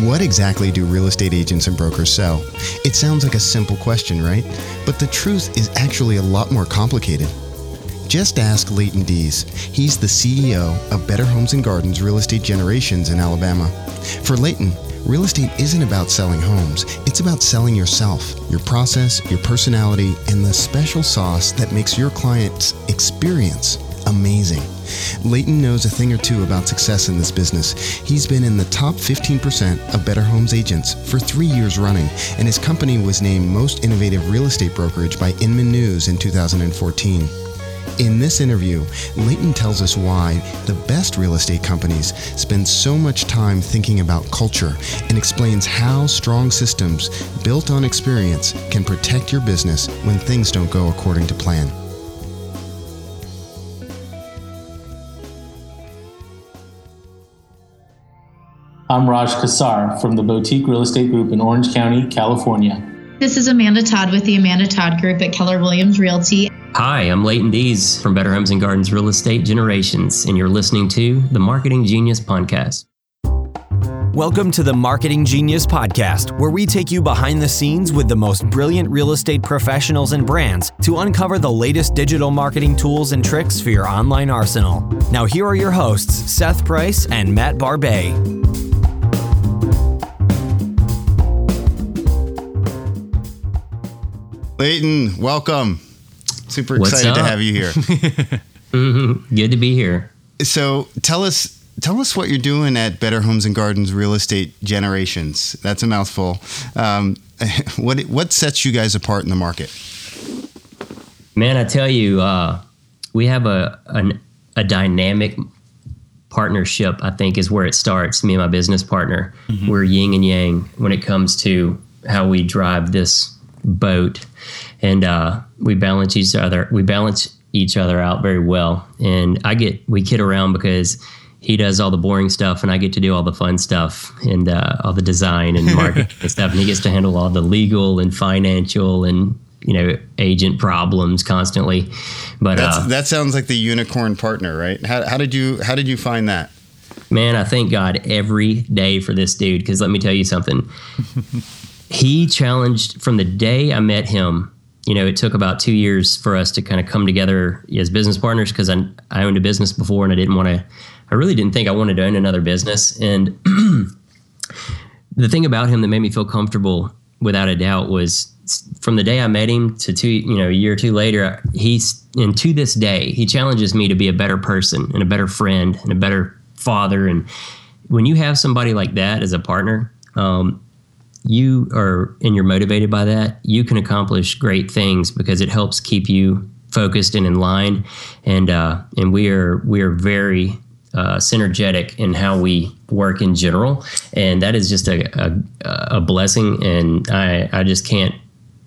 What exactly do real estate agents and brokers sell? It sounds like a simple question, right? But the truth is actually a lot more complicated. Just ask Leighton Dees. He's the CEO of Better Homes and Gardens Real Estate Generations in Alabama. For Leighton, real estate isn't about selling homes, it's about selling yourself, your process, your personality, and the special sauce that makes your client's experience amazing. Leighton knows a thing or two about success in this business. He's been in the top 15% of Better Homes agents for three years running, and his company was named Most Innovative Real Estate Brokerage by Inman News in 2014. In this interview, Leighton tells us why the best real estate companies spend so much time thinking about culture and explains how strong systems built on experience can protect your business when things don't go according to plan. I'm Raj Qsar from the Boutique Real Estate Group in Orange County, California. This is Amanda Todd with the Amanda Todd Group at Keller Williams Realty. Hi, I'm Leighton Dees from Better Homes and Gardens Real Estate Generations, and you're listening to the Marketing Genius Podcast. Welcome to the Marketing Genius Podcast, where we take you behind the scenes with the most brilliant real estate professionals and brands to uncover the latest digital marketing tools and tricks for your online arsenal. Now, here are your hosts, Seth Price and Matt Barba. Leighton, welcome. Super What's excited to have you here. Mm-hmm. Good to be here. so, tell us tell us what you're doing at Better Homes and Gardens Real Estate Generations. That's a mouthful. Um, what what sets you guys apart in the market? Man, I tell you, uh, we have a an, a dynamic partnership. I think is where it starts. Me and my business partner, we're yin and yang when it comes to how we drive this boat, and uh, we balance each other. We balance each other out very well. And I get we kid around because he does all the boring stuff, and I get to do all the fun stuff and uh, all the design and marketing and stuff. And he gets to handle all the legal and financial and you know agent problems constantly. But uh, that sounds like the unicorn partner, right? How, how did you how did you find that? Man, I thank God every day for this dude because let me tell you something. he challenged from the day I met him. You know, it took about two years for us to kind of come together as business partners because I, I owned a business before and I didn't want to, I really didn't think I wanted to own another business. And the thing about him that made me feel comfortable without a doubt was from the day I met him to two, you know, a year or two later, he's, and to this day, he challenges me to be a better person and a better friend and a better father. And when you have somebody like that as a partner, um, you are and you're motivated by that, you can accomplish great things because it helps keep you focused and in line. And uh, and we are we are very uh, synergetic in how we work in general, and that is just a a, a blessing. And I I just can't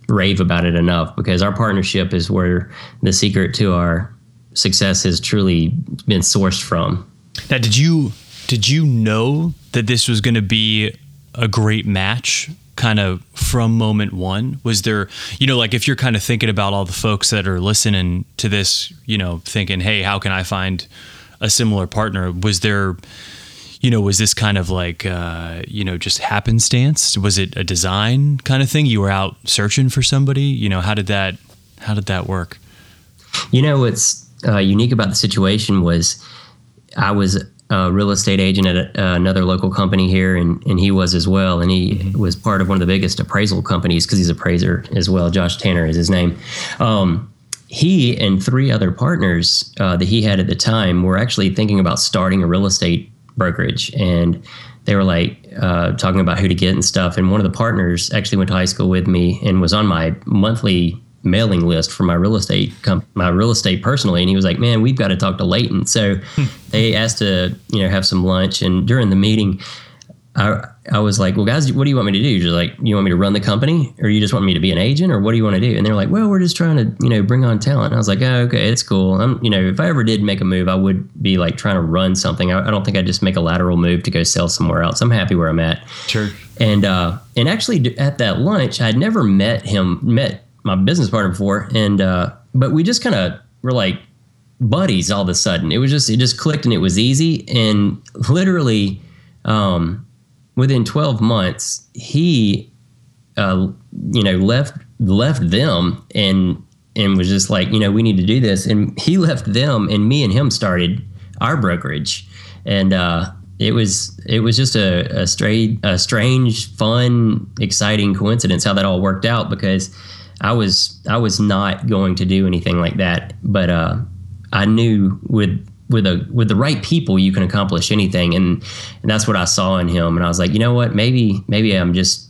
rave about it enough because our partnership is where the secret to our success has truly been sourced from. Now, did you did you know that this was going to be a great match kind of from moment one? Was there, you know, like if you're kind of thinking about all the folks that are listening to this, you know, thinking, "Hey, how can I find a similar partner?" Was there you know, was this kind of like, uh, you know, just happenstance? Was it a design kind of thing? You were out searching for somebody. You know, how did that, how did that work? You know what's uh, unique about the situation was I was a real estate agent at a, another local company here, and, and he was as well. And he was part of one of the biggest appraisal companies because he's appraiser as well. Josh Tanner is his name. Um, he and three other partners uh, that he had at the time were actually thinking about starting a real estate brokerage. And they were like uh, talking about who to get and stuff. And one of the partners actually went to high school with me and was on my monthly mailing list for my real estate comp- my real estate personally and he was like man we've got to talk to Leighton so they asked to you know have some lunch and during the meeting I I was like well guys what do you want me to do? Just like you want me to run the company or you just want me to be an agent or what do you want to do? And they're like well we're just trying to you know bring on talent. And I was like oh, okay it's cool. I'm you know if I ever did make a move I would be like trying to run something. I, I don't think I'd just make a lateral move to go sell somewhere else. I'm happy where I'm at. Sure. and uh, and actually at that lunch, I'd never met him, met my business partner before, and uh, but we just kind of were like buddies all of a sudden. It was just it just clicked and it was easy, and literally, um, within 12 months, he, uh, you know, left left them and and was just like, you know, we need to do this. And he left them, and me and him started our brokerage, and uh, it was it was just a a, straight, a strange, fun, exciting coincidence how that all worked out because I was I was not going to do anything like that, but uh, I knew with with a with the right people you can accomplish anything, and and that's what I saw in him, and I was like, you know what, maybe maybe I'm just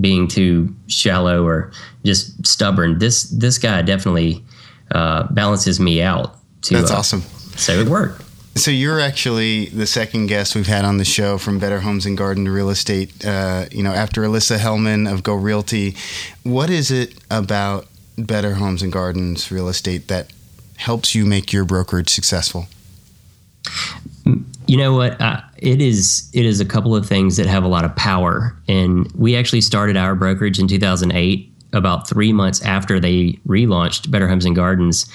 being too shallow or just stubborn. This this guy definitely uh, balances me out. To, That's uh, awesome. So it worked. So you're actually the second guest we've had on the show from Better Homes and Garden to Real Estate. Uh, you know, after Alyssa Hellman of Go Realty, what is it about Better Homes and Gardens Real Estate that helps you make your brokerage successful? You know what? Uh, it is. It is a couple of things that have a lot of power, and we actually started our brokerage in 2008, about three months after they relaunched Better Homes and Gardens,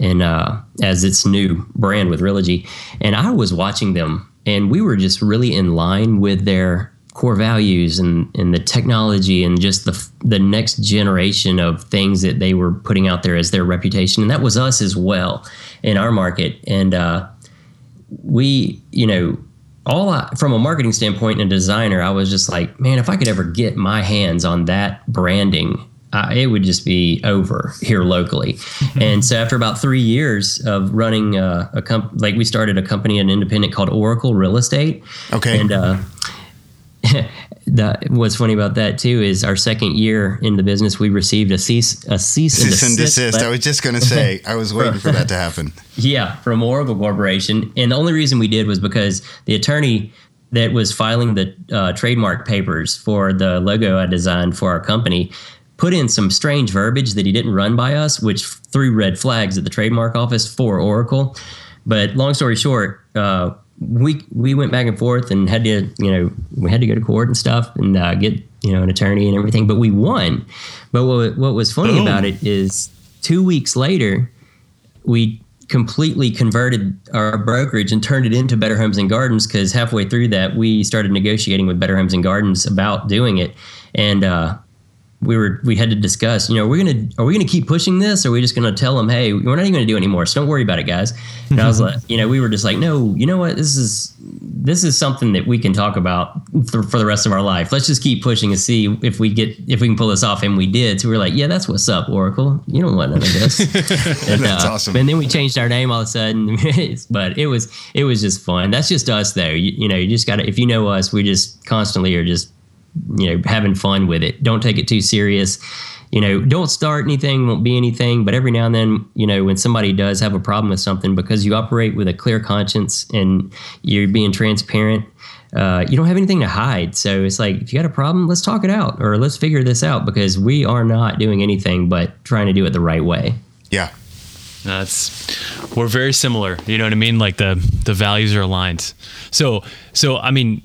and uh, as its new brand with Realogy. And I was watching them, and we were just really in line with their core values and, and the technology and just the the next generation of things that they were putting out there as their reputation, and that was us as well in our market. And uh, we, you know, all I, from a marketing standpoint and a designer, I was just like, man, if I could ever get my hands on that branding, uh, it would just be over here locally. and so after about three years of running uh, a company, like we started a company, an independent called Oracle Real Estate. Okay. And uh, the, what's funny about that too is our second year in the business, we received a cease a cease, cease and desist. I was just going to say, I was waiting for that to happen. Yeah, from Oracle Corporation, and the only reason we did was because the attorney that was filing the uh, trademark papers for the logo I designed for our company put in some strange verbiage that he didn't run by us, which threw red flags at the trademark office for Oracle. But long story short, uh, we we went back and forth and had to you know we had to go to court and stuff and uh, get you know an attorney and everything, but we won. But what what was funny Boom. about it is two weeks later we completely converted our brokerage and turned it into Better Homes and Gardens because halfway through that we started negotiating with Better Homes and Gardens about doing it and. uh we were we had to discuss. You know, we're gonna are we gonna keep pushing this? Or are we just gonna tell them, hey, we're not even gonna do it anymore. So don't worry about it, guys. And I was like, you know, we were just like, no, you know what? This is this is something that we can talk about for, for the rest of our life. Let's just keep pushing and see if we get if we can pull this off. And we did. So we were like, yeah, that's what's up, Oracle. You don't want none of this. and, That's uh, awesome. And then we changed our name all of a sudden. but it was it was just fun. That's just us, though. You, you know, you just got to if you know us, we just constantly are just you know having fun with it don't take it too serious you know don't start anything won't be anything but every now and then you know when somebody does have a problem with something because you operate with a clear conscience and you're being transparent uh, you don't have anything to hide so it's like if you got a problem let's talk it out or let's figure this out because we are not doing anything but trying to do it the right way Yeah. That's we're very similar. You know what I mean? Like the the values are aligned. So so I mean,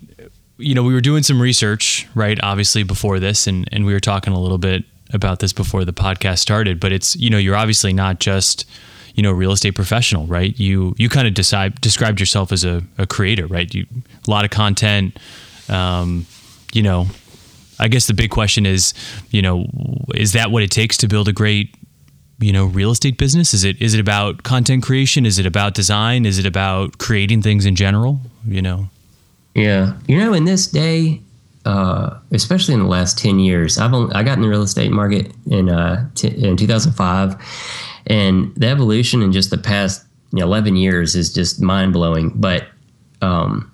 you know, we were doing some research, right? Obviously before this, and and we were talking a little bit about this before the podcast started. But it's you know, you're obviously not just you know real estate professional, right? You you kind of decide described yourself as a, a creator, right? You a lot of content. Um, you know, I guess the big question is, you know, is that what it takes to build a great you know real estate business is it is it about content creation is it about design is it about creating things in general you know Yeah, you know, in this day, uh, especially in the last ten years, I've only, I got in the real estate market in uh, t- in 2005, and the evolution in just the past you know, 11 years is just mind blowing. But um,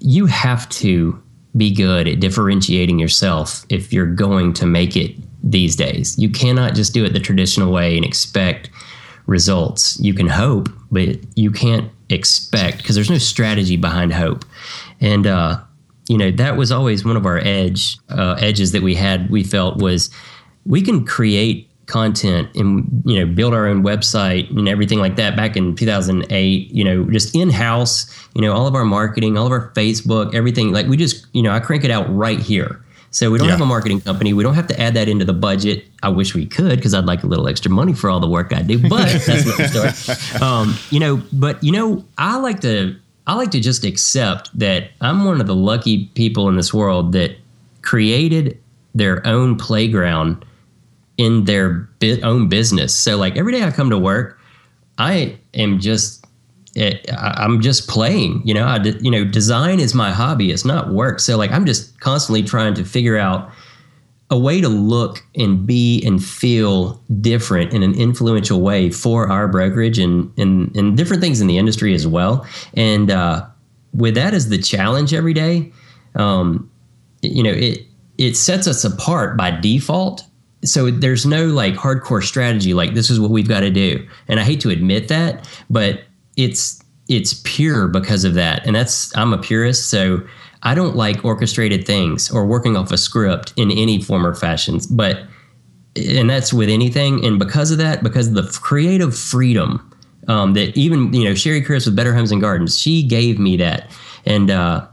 you have to be good at differentiating yourself if you're going to make it these days. You cannot just do it the traditional way and expect results. You can hope, but you can't expect because there's no strategy behind hope. And uh, you know that was always one of our edge uh, edges that we had. We felt was we can create content and you know build our own website and everything like that back in 2008 you know just in house you know all of our marketing all of our facebook everything like we just you know i crank it out right here so we don't Yeah. have a marketing company we don't have to add that into the budget i wish we could because i'd like a little extra money for all the work i do but that's another story um, you know but you know i like to I like to just accept that I'm one of the lucky people in this world that created their own playground in their own business. So like every day I come to work, I am just eh, it, I'm just playing. You know, I you know design is my hobby. It's not work. So like I'm just constantly trying to figure out a way to look and be and feel different in an influential way for our brokerage and and, and different things in the industry as well. And uh, with that as the challenge every day, um, you know it it sets us apart by default. So there's no like hardcore strategy like this is what we've got to do. And i hate to admit that but it's it's pure because of that. And that's i'm a purist so i don't like orchestrated things or working off a script in any form or fashion but and that's with anything and because of that because of the creative freedom um, that even you know sherry chris with better homes and gardens she gave me that and uh,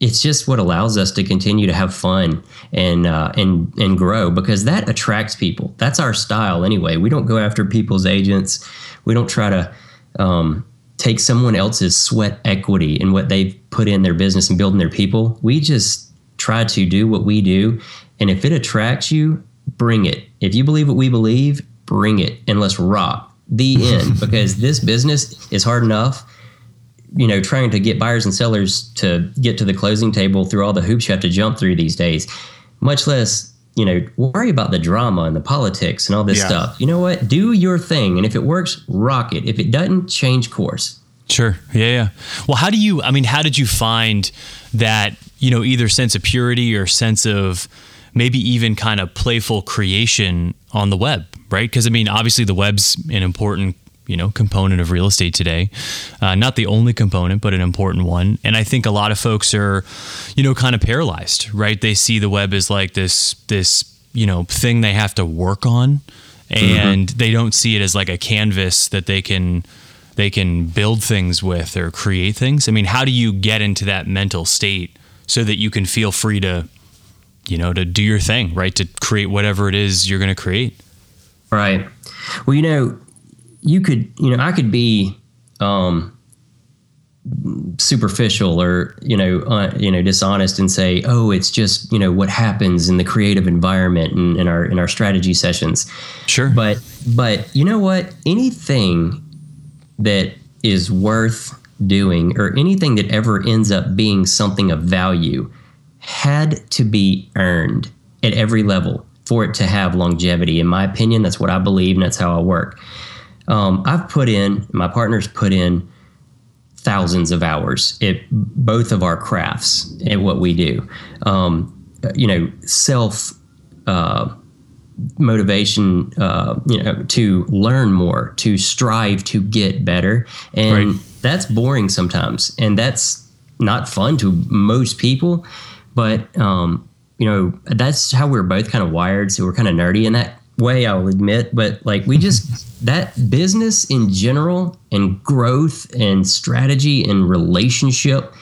it's just what allows us to continue to have fun and uh, and and grow because that attracts people. That's our style anyway. We don't go after people's agents. We don't try to um, take someone else's sweat equity and what they've put in their business and building their people. We just try to do what we do, and if it attracts you, bring it. If you believe what we believe, bring it, and let's rock. The end. because this business is hard enough you know, trying to get buyers and sellers to get to the closing table through all the hoops you have to jump through these days, much less, you know, worry about the drama and the politics and all this yeah. stuff. You know what? Do your thing. And if it works, rock it. If it doesn't, change course. Sure. Yeah, yeah. Well, how do you, I mean, how did you find that, you know, either sense of purity or sense of maybe even kind of playful creation on the web, right? Because, I mean, obviously the web's an important you know component of real estate today. Uh, not the only component but an important one. And i think a lot of folks are you know kind of paralyzed right? They see the web as like this this you know thing they have to work on. And mm-hmm. they don't see it as like a canvas that they can they can build things with or create things. I mean how do you get into that mental state so that you can feel free to you know to do your thing right? To create whatever it is you're going to create. Right. Well you know you could, you know, I could be um, superficial or you know, uh, you know, dishonest and say, oh, it's just you know what happens in the creative environment and in our in our strategy sessions. Sure. But but you know what? Anything that is worth doing or anything that ever ends up being something of value had to be earned at every level for it to have longevity. In my opinion, that's what I believe and that's how I work. Um, I've put in, my partner's put in thousands of hours at both of our crafts at what we do. Um, you know, self uh, motivation, uh, you know, to learn more, to strive to get better, and right. that's boring sometimes, and that's not fun to most people. But um, you know, that's how we're both kind of wired. So we're kind of nerdy in that way, I'll admit, but like we just that business in general and growth and strategy and relationship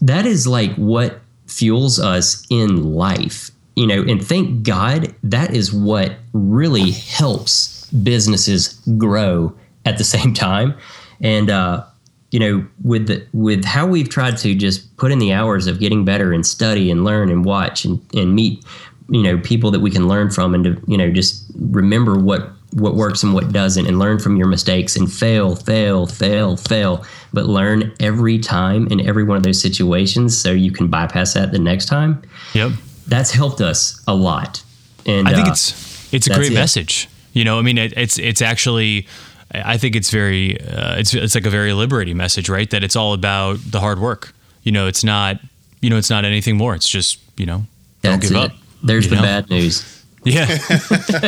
that is like what fuels us in life. You know, and thank God that is what really helps businesses grow at the same time. And uh, you know, with the with how we've tried to just put in the hours of getting better and study and learn and watch and, and meet you know people that we can learn from and to you know just remember what what works and what doesn't and learn from your mistakes and fail fail fail fail. But learn every time in every one of those situations so you can bypass that the next time. Yep. That's helped us a lot. And i think uh, it's it's a great it. message. You know i mean it, it's it's actually i think it's very uh, it's it's like a very liberating message right? That it's all about the hard work. You know it's not you know it's not anything more. It's just you know don't give it. up there's the know? bad news. Yeah,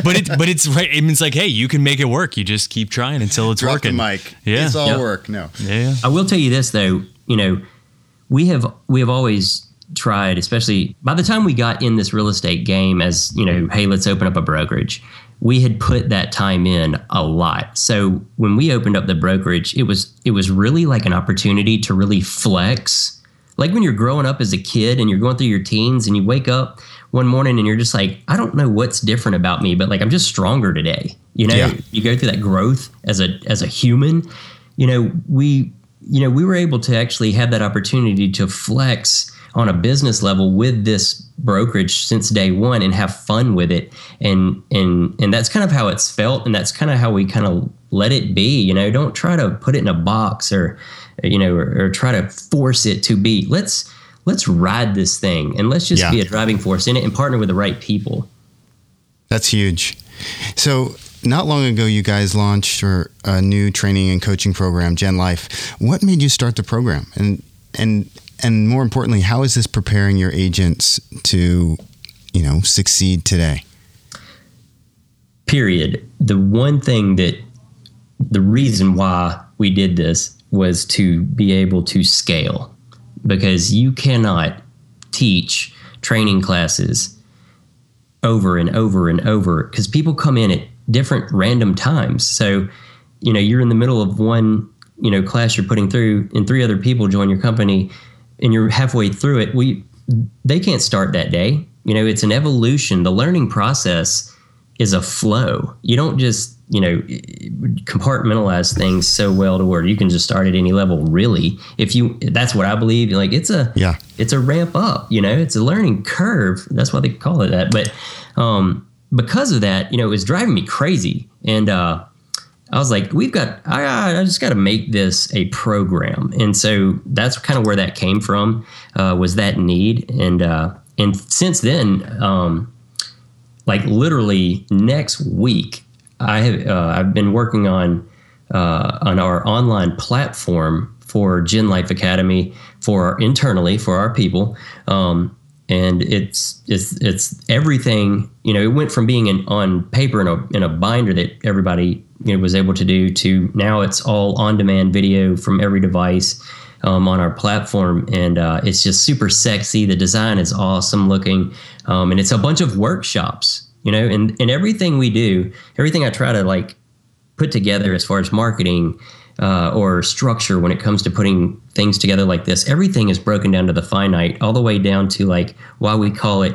but it but it's right. It means like, hey, you can make it work. You just keep trying until it's Drop working. The mic. Yeah, it's all yep. work. No. Yeah. I will tell you this though. You know, we have we have always tried, especially by the time we got in this real estate game, as you know, hey, let's open up a brokerage. We had put that time in a lot. So when we opened up the brokerage, it was it was really like an opportunity to really flex. Like when you're growing up as a kid and you're going through your teens and you wake up one morning and you're just like, I don't know what's different about me, but like I'm just stronger today. You know, yeah. you go through that growth as a as a human. You know, we you know, we were able to actually have that opportunity to flex on a business level with this brokerage since day one and have fun with it and and and that's kind of how it's felt and that's kind of how we kind of let it be you know don't try to put it in a box or you know or, or try to force it to be let's let's ride this thing and let's just Yeah. be a driving force in it and partner with the right people That's huge. So, not long ago, you guys launched a new training and coaching program, Gen Life. What made you start the program? And and and more importantly, how is this preparing your agents to, you know, succeed today? period. The one thing that the reason why we did this was to be able to scale because you cannot teach training classes over and over and over because people come in at different random times. So, you know, you're in the middle of one, you know, class you're putting through and three other people join your company and you're halfway through it. We they can't start that day. You know, it's an evolution. The learning process is a flow. You don't just, you know, compartmentalize things so well to where you can just start at any level really. If you that's what I believe, like it's a Yeah. it's a ramp up, you know, it's a learning curve. That's why they call it that. But um because of that, you know, it was driving me crazy. And uh I was like, we've got, I, I just got to make this a program, and so that's kind of where that came from, uh, was that need, and uh, and since then, um, like literally next week, I have uh, I've been working on uh, on our online platform for Gen Life Academy for internally for our people, um, and it's it's it's everything. You know, it went from being in, on paper in a in a binder that everybody you know was able to do to now it's all on demand video from every device. Um, on our platform, and uh, it's just super sexy. The design is awesome looking, um, and it's a bunch of workshops. You know, and and everything we do, everything I try to like put together as far as marketing uh, or structure when it comes to putting things together like this. Everything is broken down to the finite, all the way down to like why we call it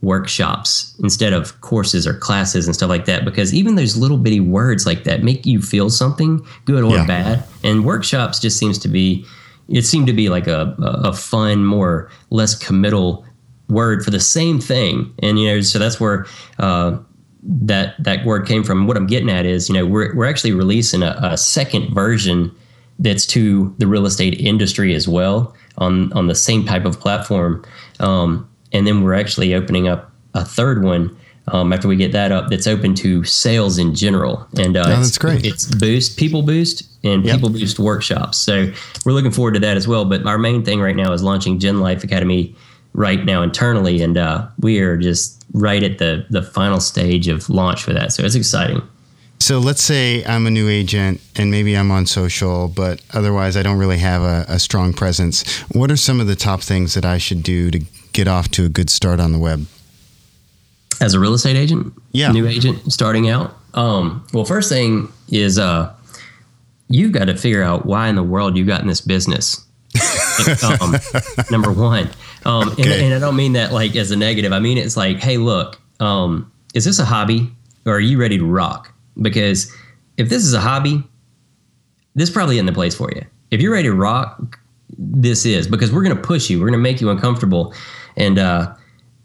workshops instead of courses or classes and stuff like that. Because even those little bitty words like that make you feel something good or Yeah. bad. And workshops just seems to be, it seemed to be like a, a a fun, more less committal word for the same thing. And you know, so that's where. Uh, that that word came from. What I'm getting at is, you know, we're we're actually releasing a, a second version that's to the real estate industry as well on on the same type of platform, um, and then we're actually opening up a third one um, after we get that up that's open to sales in general. And uh, Oh, it's- that's great. It's Boost, People Boost, and Yep. People Boost workshops. So we're looking forward to that as well. But our main thing right now is launching Gen Life Academy right now internally, and uh, we are just right at the the final stage of launch for that. So it's exciting. So let's say I'm a new agent and maybe I'm on social, but otherwise I don't really have a, a strong presence. What are some of the top things that I should do to get off to a good start on the web? As a real estate agent, Yeah. new agent starting out. Um, well, first thing is uh, you've got to figure out why in the world you got in this business. um, number one, um, and, Okay. and I don't mean that like as a negative. I mean it's like, hey, look, um, is this a hobby or are you ready to rock? Because if this is a hobby, this probably isn't the place for you. If you're ready to rock, this is because we're going to push you. We're going to make you uncomfortable, and uh,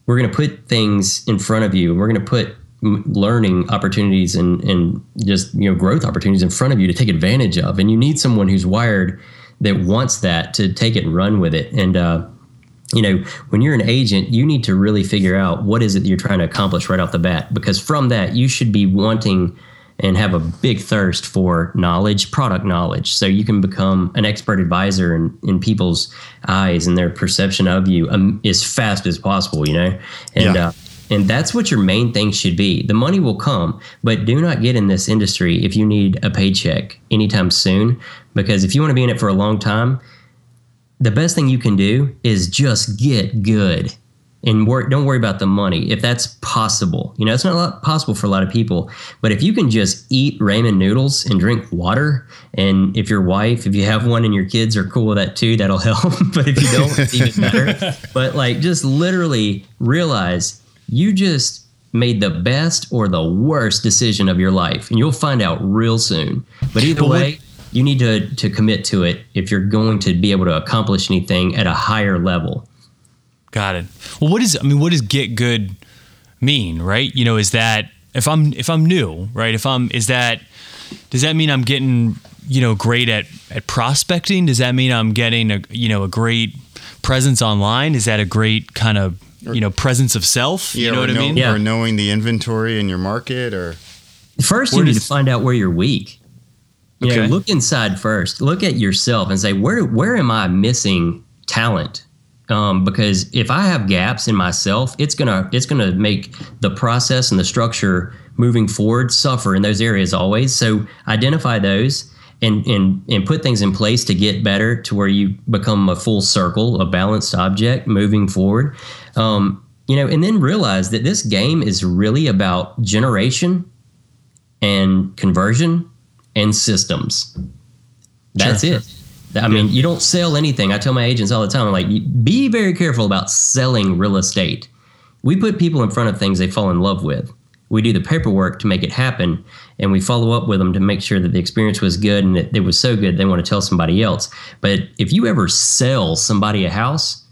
we're going to put things in front of you. We're going to put learning opportunities and and just you know growth opportunities in front of you to take advantage of. And you need someone who's wired that wants that to take it and run with it. And uh, you know, when you're an agent, you need to really figure out what is it that you're trying to accomplish right off the bat. Because from that, you should be wanting and have a big thirst for knowledge, product knowledge, so you can become an expert advisor in, in people's eyes and their perception of you um, as fast as possible. You know, and Yeah. uh, and that's what your main thing should be. The money will come, but do not get in this industry if you need a paycheck anytime soon. Because if you want to be in it for a long time, the best thing you can do is just get good and work, don't worry about the money if that's possible. You know, it's not a lot possible for a lot of people, but if you can just eat ramen noodles and drink water, and if your wife, if you have one and your kids are cool with that too, that'll help. but if you don't, it's even better. But like, just literally realize you just made the best or the worst decision of your life, and you'll find out real soon. But either way, you need to to commit to it if you're going to be able to accomplish anything at a higher level. Got it. Well, what is I mean, what does get good mean, right? You know, is that if I'm if I'm new, right? If I'm is that does that mean I'm getting you know great at at prospecting? Does that mean I'm getting a you know a great presence online? Is that a great kind of you know presence of self? Yeah, you know or what I mean? Yeah. Or knowing the inventory in your market, or First, Where you need to find out where you're weak. You know, look inside first. Look at yourself and say, where where am I missing talent? Um, because if I have gaps in myself, it's gonna it's gonna make the process and the structure moving forward suffer in those areas always. So identify those and and and put things in place to get better to where you become a full circle, a balanced object moving forward. Um, you know, and then realize that this game is really about generation and conversion and systems. That's it. I mean, you don't sell anything. I tell my agents all the time, I'm like, be very careful about selling real estate. We put people in front of things they fall in love with. We do the paperwork to make it happen, and we follow up with them to make sure that the experience was good and that it was so good they want to tell somebody else. But if you ever sell somebody a house,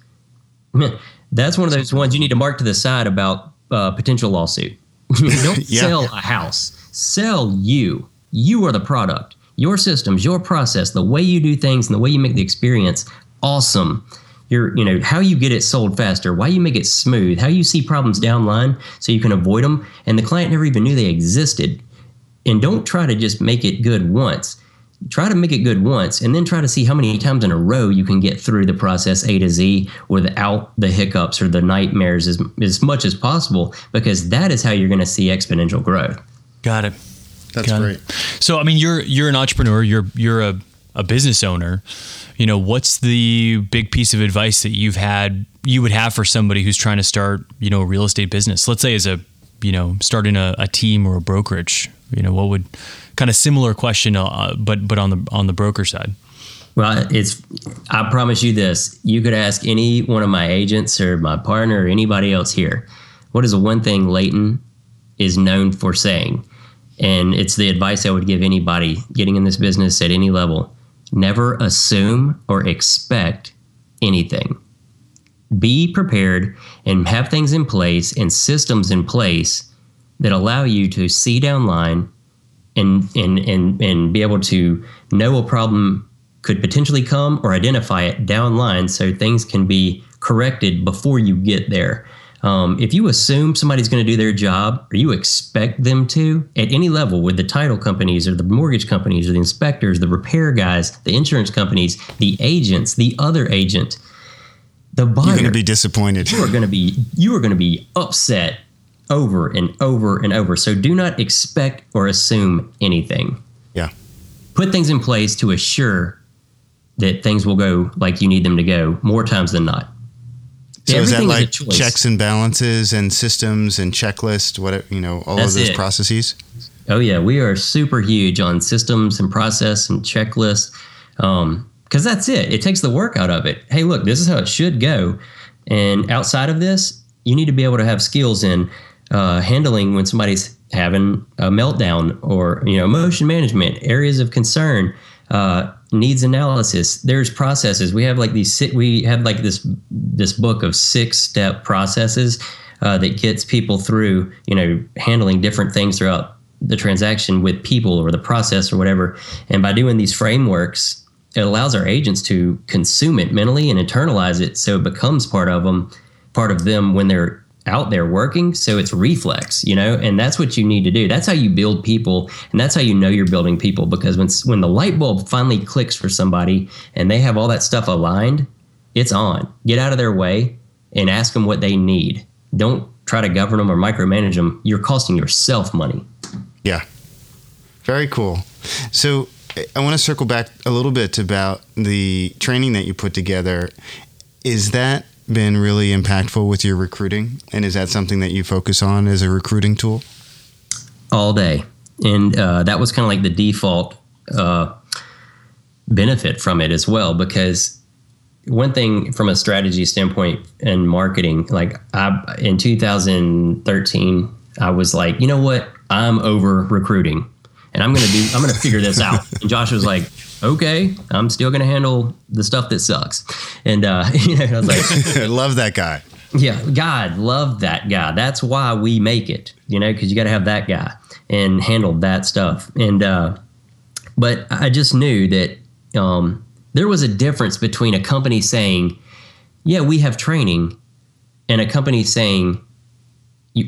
that's one of those ones you need to mark to the side about uh, potential lawsuit. Don't Yeah. sell a house. Sell you. You are the product. Your systems, your process, the way you do things, and the way you make the experience awesome. Your, you know, how you get it sold faster, why you make it smooth, how you see problems downline so you can avoid them, and the client never even knew they existed. And don't try to just make it good once. Try to make it good once, and then try to see how many times in a row you can get through the process A to Z without the hiccups or the nightmares as, as much as possible, because that is how you're going to see exponential growth. Got it. That's Got great. it. So I mean, you're you're an entrepreneur. You're you're a, a business owner. You know, what's the big piece of advice that you've had you would have for somebody who's trying to start you know a real estate business? Let's say as a you know starting a, a team or a brokerage. You know, what would kind of similar question, uh, but but on the on the broker side. Well, it's. I promise you this: you could ask any one of my agents or my partner or anybody else here. What is the one thing Leighton is known for saying? And it's the advice I would give anybody getting in this business at any level: never assume or expect anything. Be prepared and have things in place and systems in place that allow you to see down line and and and and be able to know a problem could potentially come or identify it down line so things can be corrected before you get there. Um, if you assume somebody's going to do their job or you expect them to at any level with the title companies or the mortgage companies or the inspectors, the repair guys, the insurance companies, the agents, the other agent, the buyer, You're going to be disappointed. you are going to be you are going to be upset over and over and over. So do not expect or assume anything. Yeah. Put things in place to assure that things will go like you need them to go more times than not. So is that like checks and balances and systems and checklists, what you know, all That's of those it. processes? Oh yeah, we are super huge on systems and process and checklists, because that's it. It takes the work out of it. Hey, look, this is how it should go, and outside of this, you need to be able to have skills in uh, handling when somebody's having a meltdown or you know emotion management, areas of concern, uh, needs analysis. There's processes. We have like these. We have like this this book of six step processes uh, that gets people through. You know, handling different things throughout the transaction with people or the process or whatever. And by doing these frameworks, it allows our agents to consume it mentally and internalize it, so it becomes part of them, part of them when they're out there working. So it's reflex, you know, and that's what you need to do. That's how you build people, and that's how you know you're building people. Because when when the light bulb finally clicks for somebody and they have all that stuff aligned, it's on. Get out of their way and ask them what they need. Don't try to govern them or micromanage them. You're costing yourself money. Yeah. Very cool. So I want to circle back a little bit about the training that you put together. Is that been really impactful with your recruiting? And is that something that you focus on as a recruiting tool? all day, and uh, that was kind of like the default uh, benefit from it as well. Because one thing from a strategy standpoint and marketing, like I in 2013, I was like, you know what, I'm over recruiting. and I'm gonna do I'm gonna figure this out. And Josh was like, okay, I'm still gonna handle the stuff that sucks. And uh, you know, I was like, I love that guy. yeah, God love that guy. That's why we make it, you know, because you got to have that guy and handle that stuff. And uh, but I just knew that um, there was a difference between a company saying, "Yeah, we have training," and a company saying,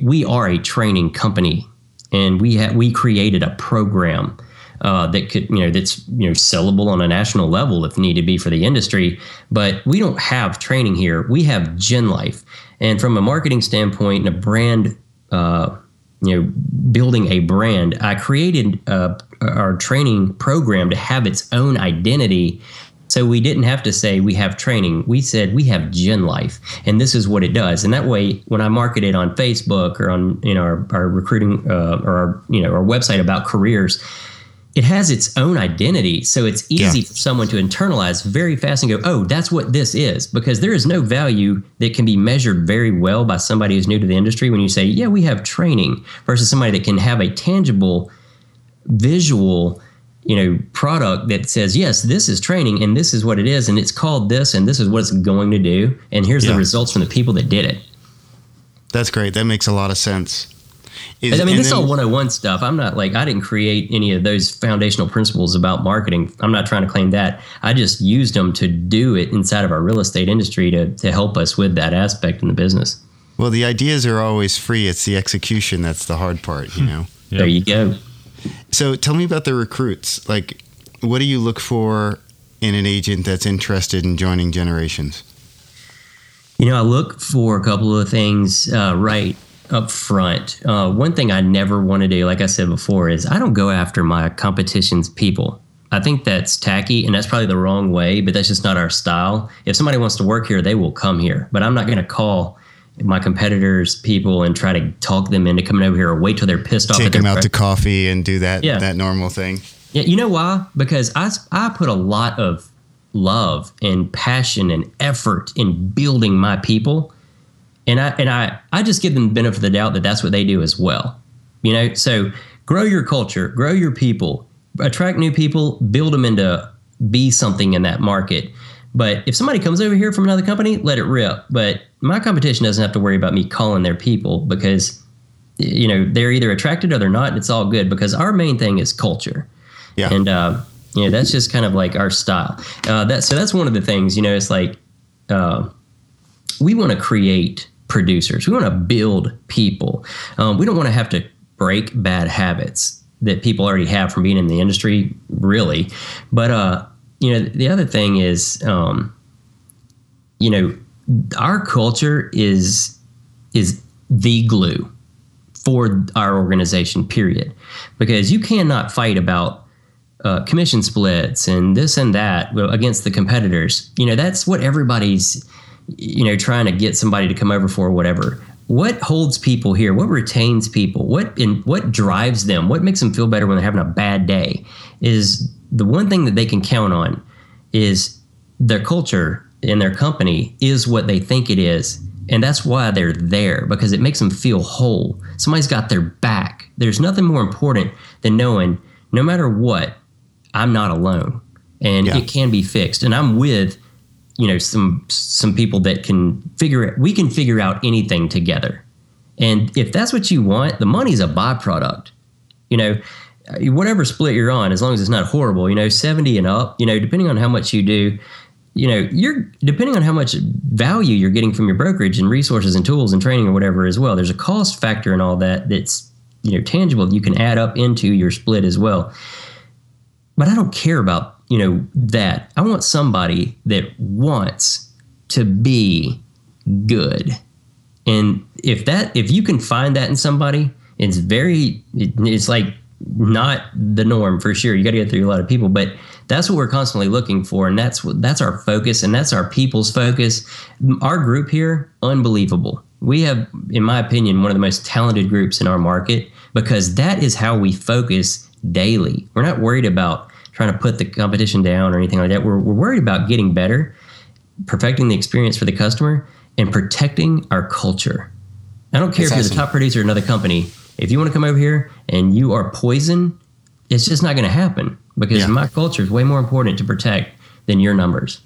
"We are a training company, and we ha- we created a program." Uh, that could you know that's you know sellable on a national level if needed be for the industry. But we don't have training here. We have gen life. And from a marketing standpoint and a brand uh, you know building a brand i created uh, our training program to have its own identity. So we didn't have to say we have training. We said we have Gen Life, and this is what it does. And that way, when I market it on Facebook or on you know our, our recruiting uh, or our you know our website about careers, it has its own identity. So it's easy Yeah. for someone to internalize very fast and go, oh, that's what this is. Because there is no value that can be measured very well by somebody who's new to the industry when you say, yeah, we have training versus somebody that can have a tangible, visual, you know, product that says, yes, this is training and this is what it is and it's called this and this is what it's going to do. And here's Yeah. the results from the people that did it. That's great. That makes a lot of sense. Is- I mean, this is then- all 101 stuff. I'm not like, I didn't create any of those foundational principles about marketing. I'm not trying to claim that. I just used them to do it inside of our real estate industry to, to help us with that aspect in the business. Well, the ideas are always free. It's the execution that's the hard part, you know. Yep. There you go. So tell me about the recruits. Like, what do you look for in an agent that's interested in joining Generations? You know, I look for a couple of things uh, right up front. Uh, one thing I never want to do, like I said before, is I don't go after my competition's people. I think that's tacky and that's probably the wrong way, but that's just not our style. If somebody wants to work here, they will come here. But I'm not going to call my competitors' people and try to talk them into coming over here or wait till they're pissed off. Take at their them out to coffee and do that Yeah. that normal thing. yeah, you know why? Because I, I put a lot of love and passion and effort in building my people. And I and I, I just give them the benefit of the doubt that that's what they do as well. You know, so grow your culture, grow your people, attract new people, build them into be something in that market. But if somebody comes over here from another company, let it rip. But my competition doesn't have to worry about me calling their people because you know they're either attracted or they're not. And it's all good because our main thing is culture Yeah. and uh, you know that's just kind of like our style. Uh, that so that's one of the things. You know, it's like uh, we want to create producers. We want to build people. Um, we don't want to have to break bad habits that people already have from being in the industry, really. But uh, you know, the other thing is, um, you know, our culture is is the glue for our organization. Period. Because you cannot fight about uh, commission splits and this and that against the competitors. You know, that's what everybody's, you know, trying to get somebody to come over for whatever. What holds people here? What retains people? What in what drives them? What makes them feel better when they're having a bad day? Is the one thing that they can count on is their culture in their company is what they think it is. And that's why they're there because it makes them feel whole. Somebody's got their back. There's nothing more important than knowing no matter what, I'm not alone and Yeah. it can be fixed. And I'm with, you know, hmm. some some people that can figure it we can figure out anything together. And if that's what you want, the money's a byproduct. You know, whatever split you're on, as long as it's not horrible, you know, 70 and up, you know, depending on how much you do, you know, you're depending on how much value you're getting from your brokerage and resources and tools and training or whatever as well. There's a cost factor and all that that's, you know, tangible you can add up into your split as well. But I don't care about, you know, that. I want somebody that wants to be good. And if that if you can find that in somebody, it's very it, it's like not the norm for sure. You got to get through a lot of people, but that's what we're constantly looking for, and that's what that's our focus, and that's our people's focus. Our group here, unbelievable. We have, in my opinion, one of the most talented groups in our market because that is how we focus daily. We're not worried about trying to put the competition down or anything like that. We're, we're worried about getting better, perfecting the experience for the customer, and protecting our culture. I don't care That's if you're awesome. the top producer at another company. If you want to come over here and you are poison it's just not going to happen because Yeah. my culture is way more important to protect than your numbers.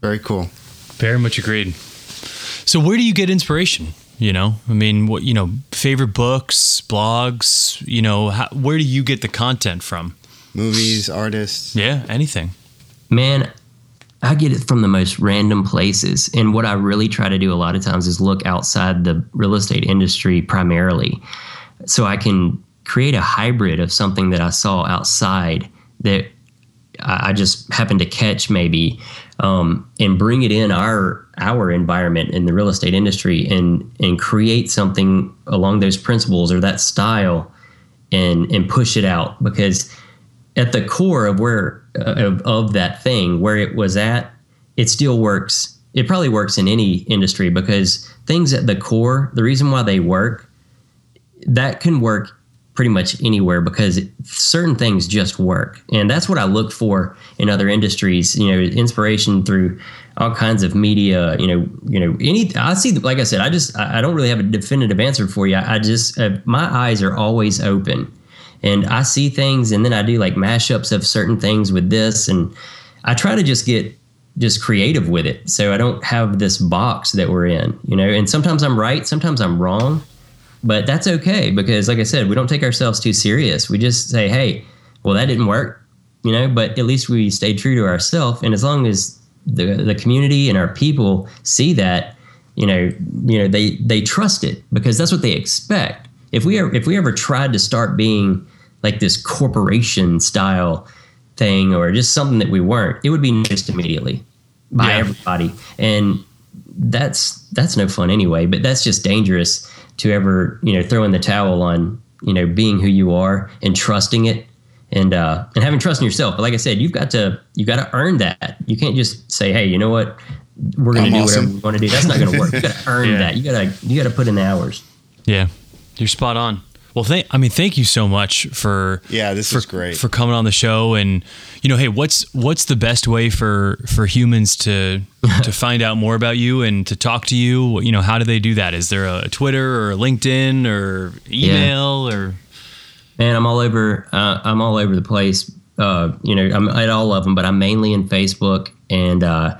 Very cool. Very much agreed. So where do you get inspiration? You know, I mean, what you know, favorite books, blogs. You know, how, where do you get the content from? Movies, artists. Yeah, anything. Man, I get it from the most random places. And what I really try to do a lot of times is look outside the real estate industry primarily. So I can create a hybrid of something that I saw outside that I I just happened to catch maybe um, and bring it in our our environment in the real estate industry and and create something along those principles or that style and and push it out because at the core of where uh, of, of that thing where it was at it still works. It probably works in any industry because things at the core the reason why they work that can work pretty much anywhere because certain things just work. And that's what i look for in other industries you know inspiration through all kinds of media you know you know any i see like i said i just i don't really have a definitive answer for you. I I just uh, my eyes are always open and i see things and then i do like mashups of certain things with this and i try to just get just creative with it so i don't have this box that we're in you know? And sometimes i'm right sometimes i'm wrong but that's okay because like i said we don't take ourselves too serious. We just say hey well that didn't work you know? But at least we stayed true to ourselves and as long as the the community and our people see that you know you know they they trust it because that's what they expect. If we ever, if we ever tried to start being like this corporation style thing or just something that we weren't it would be noticed immediately by Yeah. everybody. And that's that's no fun anyway but that's just dangerous to ever you know throw in the towel on you know being who you are and trusting it and uh and having trust in yourself. But like i said you've got to you've got to earn that. You can't just say hey you know what? We're going to do awesome. whatever we want to do. That's not going to work. You got to earn Yeah. that. You got to you got to put in the hours. Yeah, you're spot on. Well, thank. I mean, thank you so much for Yeah, this for, is great. for coming on the show. And you know, hey, what's what's the best way for for humans to to find out more about you and to talk to you? You know, how do they do that? Is there a Twitter or LinkedIn or email or Man, I'm all over. Uh, I'm all over the place. Uh, you know, I'm at all of them, but I'm mainly in Facebook, and uh,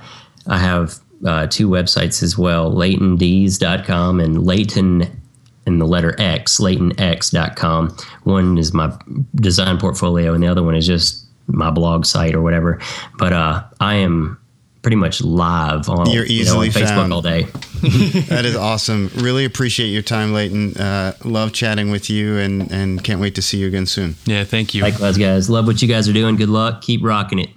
I have uh, two websites as well: LeightonDees.com and Leighton in the letter X, LeightonX.com. One is my design portfolio, and the other one is just my blog site or whatever. But uh, I am pretty much live on, You're you know, on Facebook found. all day. That is awesome. Really appreciate your time, Leighton. Uh, love chatting with you, and and can't wait to see you again soon. yeah? Thank you. Likewise, guys. Love what you guys are doing. Good luck. Keep rocking it.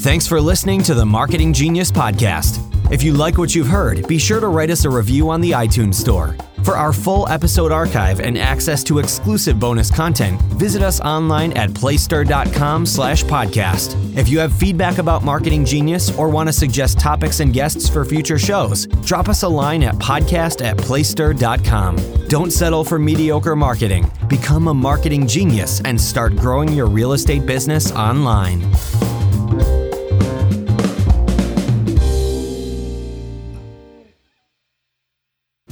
Thanks for listening to the Marketing Genius Podcast. If you like what you've heard, be sure to write us a review on the iTunes Store. For our full episode archive and access to exclusive bonus content, visit us online at placester.com slash podcast. If you have feedback about Marketing Genius or want to suggest topics and guests for future shows, drop us a line at podcast at placester.com. Don't settle for mediocre marketing. Become a marketing genius and start growing your real estate business online.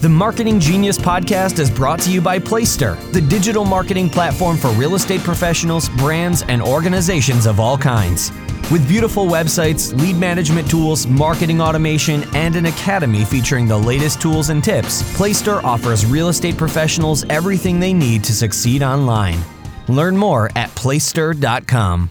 The Marketing Genius podcast is brought to you by Placester, the digital marketing platform for real estate professionals, brands, and organizations of all kinds. With beautiful websites, lead management tools, marketing automation, and an academy featuring the latest tools and tips, Placester offers real estate professionals everything they need to succeed online. Learn more at placester.com.